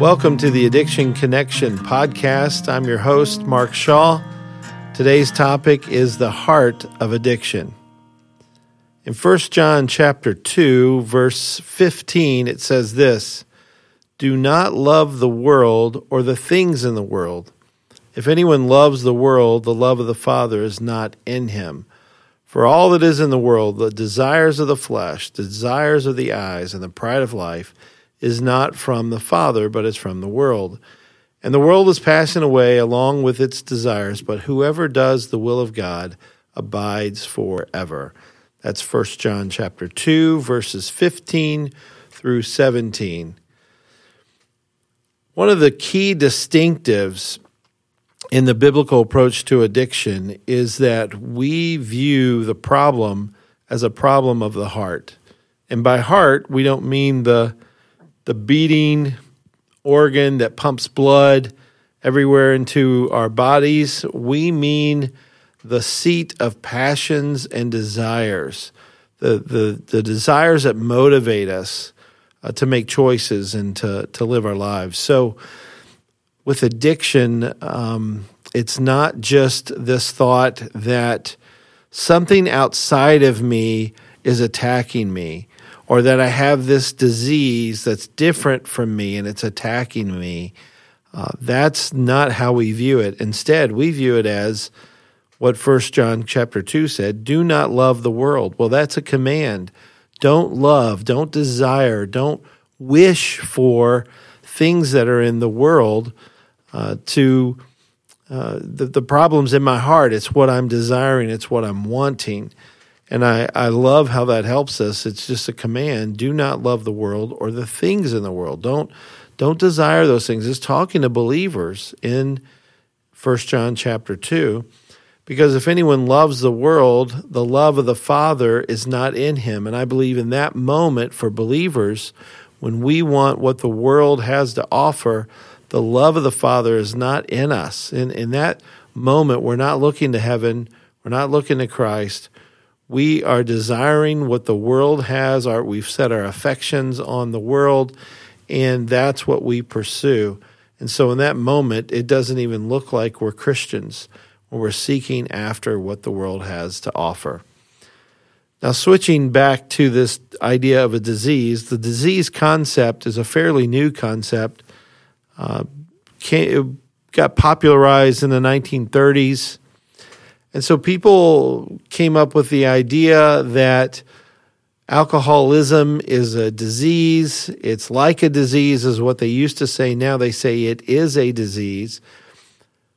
Welcome to the Addiction Connection podcast. I'm your host, Mark Shaw. Today's topic is the heart of addiction. In 1 John chapter 2, verse 15, it says this Do not love the world or the things in the world. If anyone loves the world, the love of the Father is not in him. For all that is in the world, the desires of the flesh, the desires of the eyes, and the pride of life, is not from the Father, but is from the world. And the world is passing away along with its desires, but whoever does the will of God abides forever. That's 1 John chapter 2 verses 15 through 17. One of the key distinctives in the biblical approach to addiction is that we view the problem as a problem of the heart. And by heart, we don't mean the the beating organ that pumps blood everywhere into our bodies. We mean the seat of passions and desires, the, the, the desires that motivate us uh, to make choices and to, to live our lives. So, with addiction, um, it's not just this thought that something outside of me is attacking me or that I have this disease that's different from me and it's attacking me. Uh, that's not how we view it. Instead, we view it as what First John chapter 2 said, do not love the world. Well, that's a command. Don't love, don't desire, don't wish for things that are in the world uh, to uh, the, the problems in my heart. It's what I'm desiring, it's what I'm wanting. And I, I love how that helps us. It's just a command. Do not love the world or the things in the world. Don't don't desire those things. It's talking to believers in First John chapter 2. Because if anyone loves the world, the love of the Father is not in him. And I believe in that moment for believers, when we want what the world has to offer, the love of the Father is not in us. In, in that moment, we're not looking to heaven, we're not looking to Christ we are desiring what the world has. Our, we've set our affections on the world, and that's what we pursue. And so, in that moment, it doesn't even look like we're Christians when we're seeking after what the world has to offer. Now, switching back to this idea of a disease, the disease concept is a fairly new concept. Uh, came, got popularized in the 1930s and so people came up with the idea that alcoholism is a disease. It's like a disease, is what they used to say. Now they say it is a disease.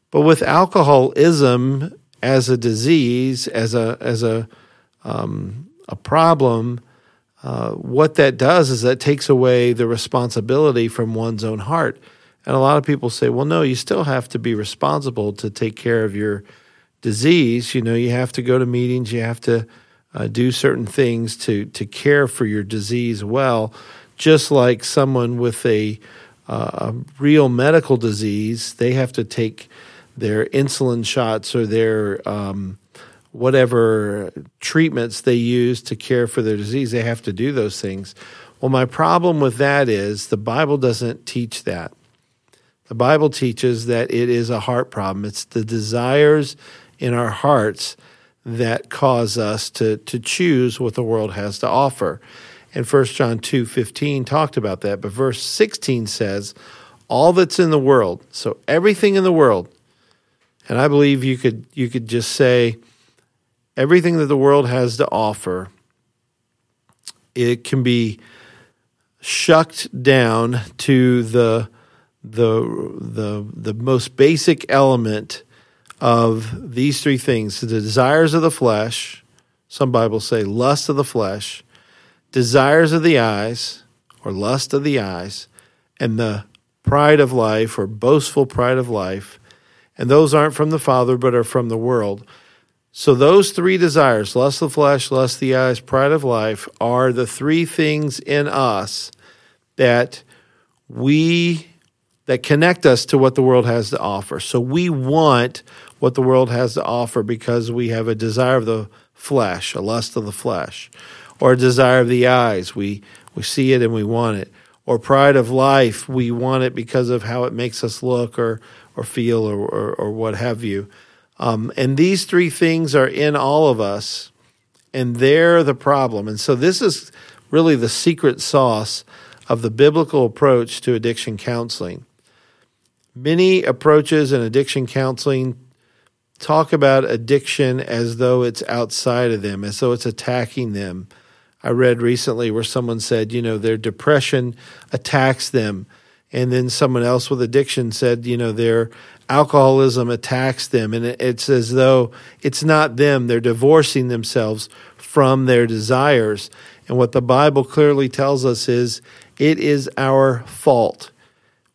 But with alcoholism as a disease, as a as a um, a problem, uh, what that does is that takes away the responsibility from one's own heart. And a lot of people say, well, no, you still have to be responsible to take care of your disease, you know, you have to go to meetings, you have to uh, do certain things to to care for your disease well, just like someone with a, uh, a real medical disease, they have to take their insulin shots or their um, whatever treatments they use to care for their disease. They have to do those things. Well, my problem with that is the Bible doesn't teach that. The Bible teaches that it is a heart problem. It's the desires in our hearts that cause us to, to choose what the world has to offer. And 1 John 2 15 talked about that. But verse 16 says, All that's in the world, so everything in the world, and I believe you could you could just say everything that the world has to offer, it can be shucked down to the the the the most basic element of these three things the desires of the flesh, some Bibles say lust of the flesh, desires of the eyes, or lust of the eyes, and the pride of life, or boastful pride of life. And those aren't from the Father, but are from the world. So, those three desires lust of the flesh, lust of the eyes, pride of life are the three things in us that we that connect us to what the world has to offer. So we want what the world has to offer because we have a desire of the flesh, a lust of the flesh, or a desire of the eyes. We we see it and we want it, or pride of life, we want it because of how it makes us look or or feel or or, or what have you. Um, and these three things are in all of us, and they're the problem. And so this is really the secret sauce of the biblical approach to addiction counseling. Many approaches in addiction counseling talk about addiction as though it's outside of them, as though it's attacking them. I read recently where someone said, you know, their depression attacks them. And then someone else with addiction said, you know, their alcoholism attacks them. And it's as though it's not them. They're divorcing themselves from their desires. And what the Bible clearly tells us is it is our fault.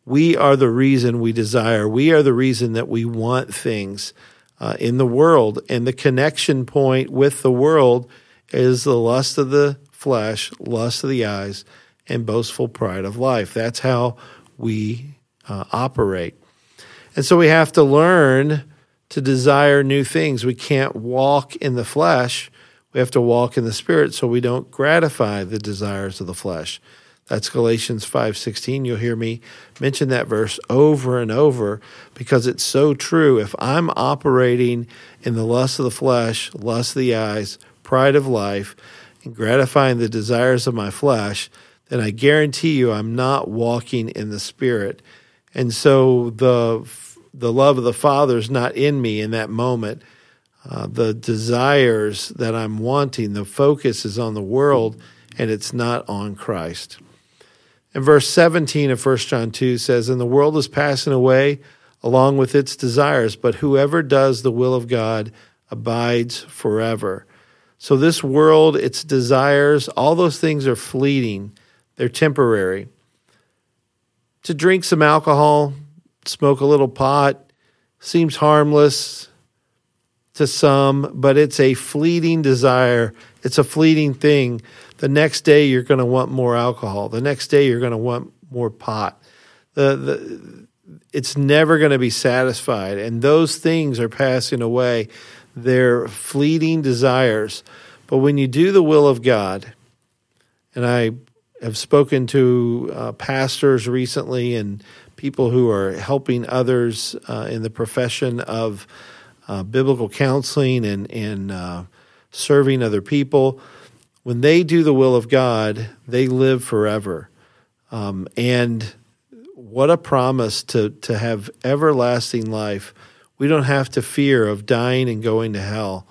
We are the reason we desire. We are the reason that we want things uh, in the world. And the connection point with the world is the lust of the flesh, lust of the eyes, and boastful pride of life. That's how we uh, operate. And so we have to learn to desire new things. We can't walk in the flesh. We have to walk in the spirit so we don't gratify the desires of the flesh. That's Galatians 5:16. You'll hear me mention that verse over and over because it's so true. If I'm operating in the lust of the flesh, lust of the eyes, pride of life, and gratifying the desires of my flesh, then I guarantee you I'm not walking in the spirit. And so the the love of the Father is not in me in that moment. Uh, the desires that I'm wanting, the focus is on the world and it's not on Christ. And verse 17 of 1 John 2 says, And the world is passing away along with its desires, but whoever does the will of God abides forever. So, this world, its desires, all those things are fleeting, they're temporary. To drink some alcohol, smoke a little pot, seems harmless to some, but it's a fleeting desire. It's a fleeting thing the next day you're going to want more alcohol. The next day you're going to want more pot. The, the, it's never going to be satisfied. And those things are passing away. They're fleeting desires. But when you do the will of God, and I have spoken to uh, pastors recently and people who are helping others uh, in the profession of uh, biblical counseling and, and uh, serving other people when they do the will of God, they live forever. Um, and what a promise to, to have everlasting life. We don't have to fear of dying and going to hell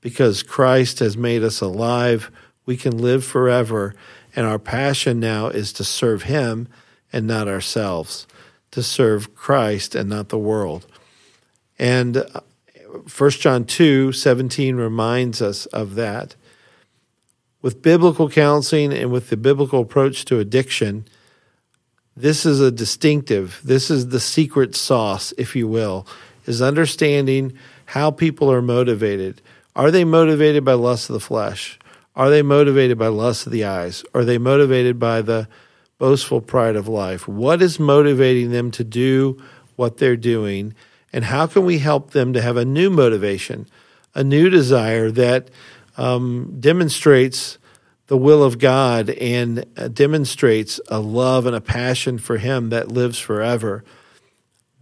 because Christ has made us alive. We can live forever. And our passion now is to serve Him and not ourselves, to serve Christ and not the world. And 1 uh, John 2 17 reminds us of that with biblical counseling and with the biblical approach to addiction, this is a distinctive, this is the secret sauce, if you will, is understanding how people are motivated. Are they motivated by lust of the flesh? Are they motivated by lust of the eyes? Are they motivated by the boastful pride of life? What is motivating them to do what they're doing? And how can we help them to have a new motivation, a new desire that um, demonstrates the will of God and uh, demonstrates a love and a passion for Him that lives forever.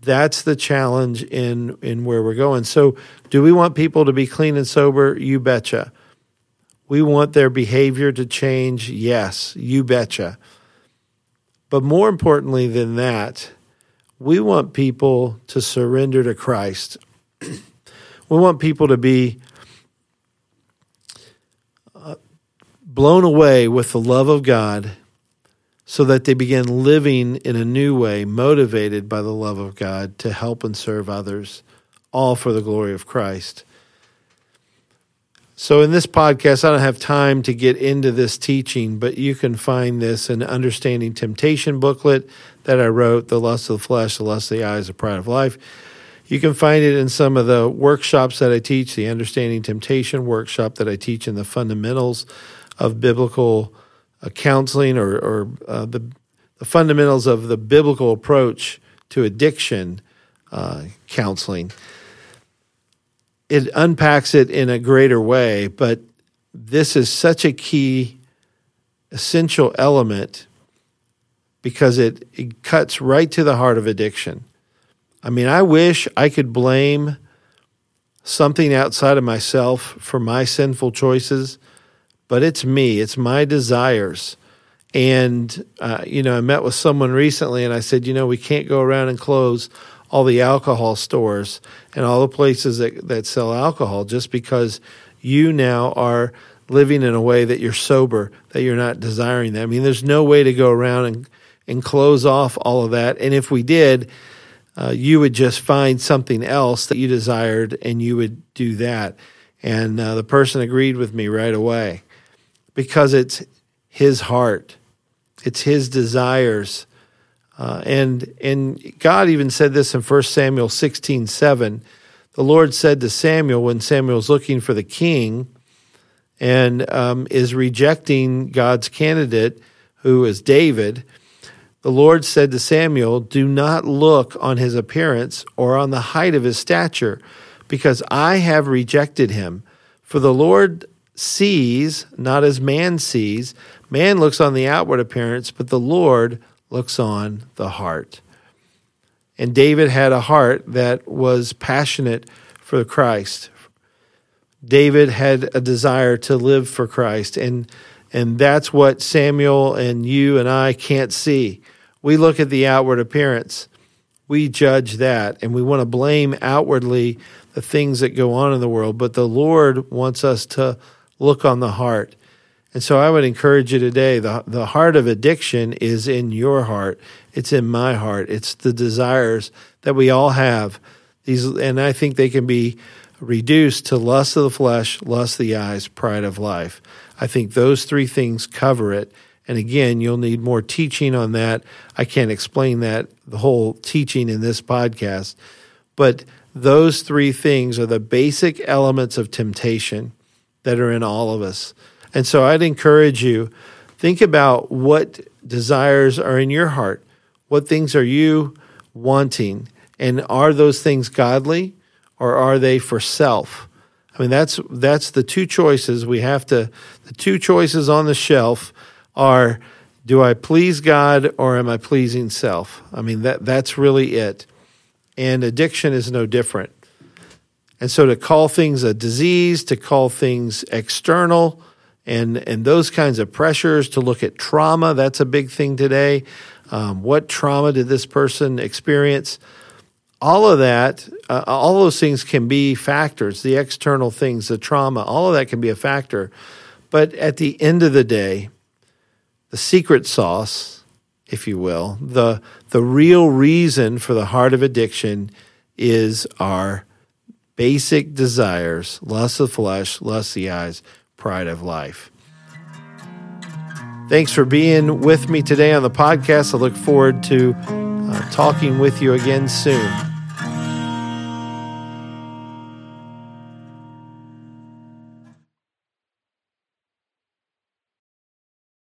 That's the challenge in in where we're going. So, do we want people to be clean and sober? You betcha. We want their behavior to change. Yes, you betcha. But more importantly than that, we want people to surrender to Christ. we want people to be uh, blown away with the love of God so that they begin living in a new way, motivated by the love of God to help and serve others, all for the glory of Christ. So, in this podcast, I don't have time to get into this teaching, but you can find this in Understanding Temptation booklet that I wrote The Lust of the Flesh, The Lust of the Eyes, The Pride of Life. You can find it in some of the workshops that I teach, the Understanding Temptation workshop that I teach in the fundamentals of biblical uh, counseling or, or uh, the, the, fundamentals of the biblical approach to addiction uh, counseling. It unpacks it in a greater way, but this is such a key, essential element because it, it cuts right to the heart of addiction. I mean, I wish I could blame something outside of myself for my sinful choices, but it's me, it's my desires. And, uh, you know, I met with someone recently and I said, you know, we can't go around and close all the alcohol stores and all the places that, that sell alcohol just because you now are living in a way that you're sober, that you're not desiring that. I mean, there's no way to go around and, and close off all of that. And if we did, uh, you would just find something else that you desired and you would do that. And uh, the person agreed with me right away because it's his heart, it's his desires. Uh, and and God even said this in 1 Samuel 16 7. The Lord said to Samuel when Samuel's looking for the king and um, is rejecting God's candidate, who is David, the Lord said to Samuel, Do not look on his appearance or on the height of his stature, because I have rejected him. For the Lord sees not as man sees. Man looks on the outward appearance, but the Lord looks on the heart. And David had a heart that was passionate for Christ. David had a desire to live for Christ. And and that's what Samuel and you and I can't see. We look at the outward appearance, we judge that, and we want to blame outwardly the things that go on in the world. But the Lord wants us to look on the heart. And so I would encourage you today the, the heart of addiction is in your heart, it's in my heart, it's the desires that we all have. These, and I think they can be reduced to lust of the flesh, lust of the eyes, pride of life. I think those three things cover it. And again, you'll need more teaching on that. I can't explain that, the whole teaching in this podcast. But those three things are the basic elements of temptation that are in all of us. And so I'd encourage you think about what desires are in your heart. What things are you wanting? And are those things godly or are they for self? I mean, that's that's the two choices we have to. The two choices on the shelf are: Do I please God or am I pleasing self? I mean, that that's really it. And addiction is no different. And so, to call things a disease, to call things external, and and those kinds of pressures, to look at trauma, that's a big thing today. Um, what trauma did this person experience? All of that, uh, all those things can be factors, the external things, the trauma, all of that can be a factor. But at the end of the day, the secret sauce, if you will, the, the real reason for the heart of addiction is our basic desires lust of flesh, lust of the eyes, pride of life. Thanks for being with me today on the podcast. I look forward to uh, talking with you again soon.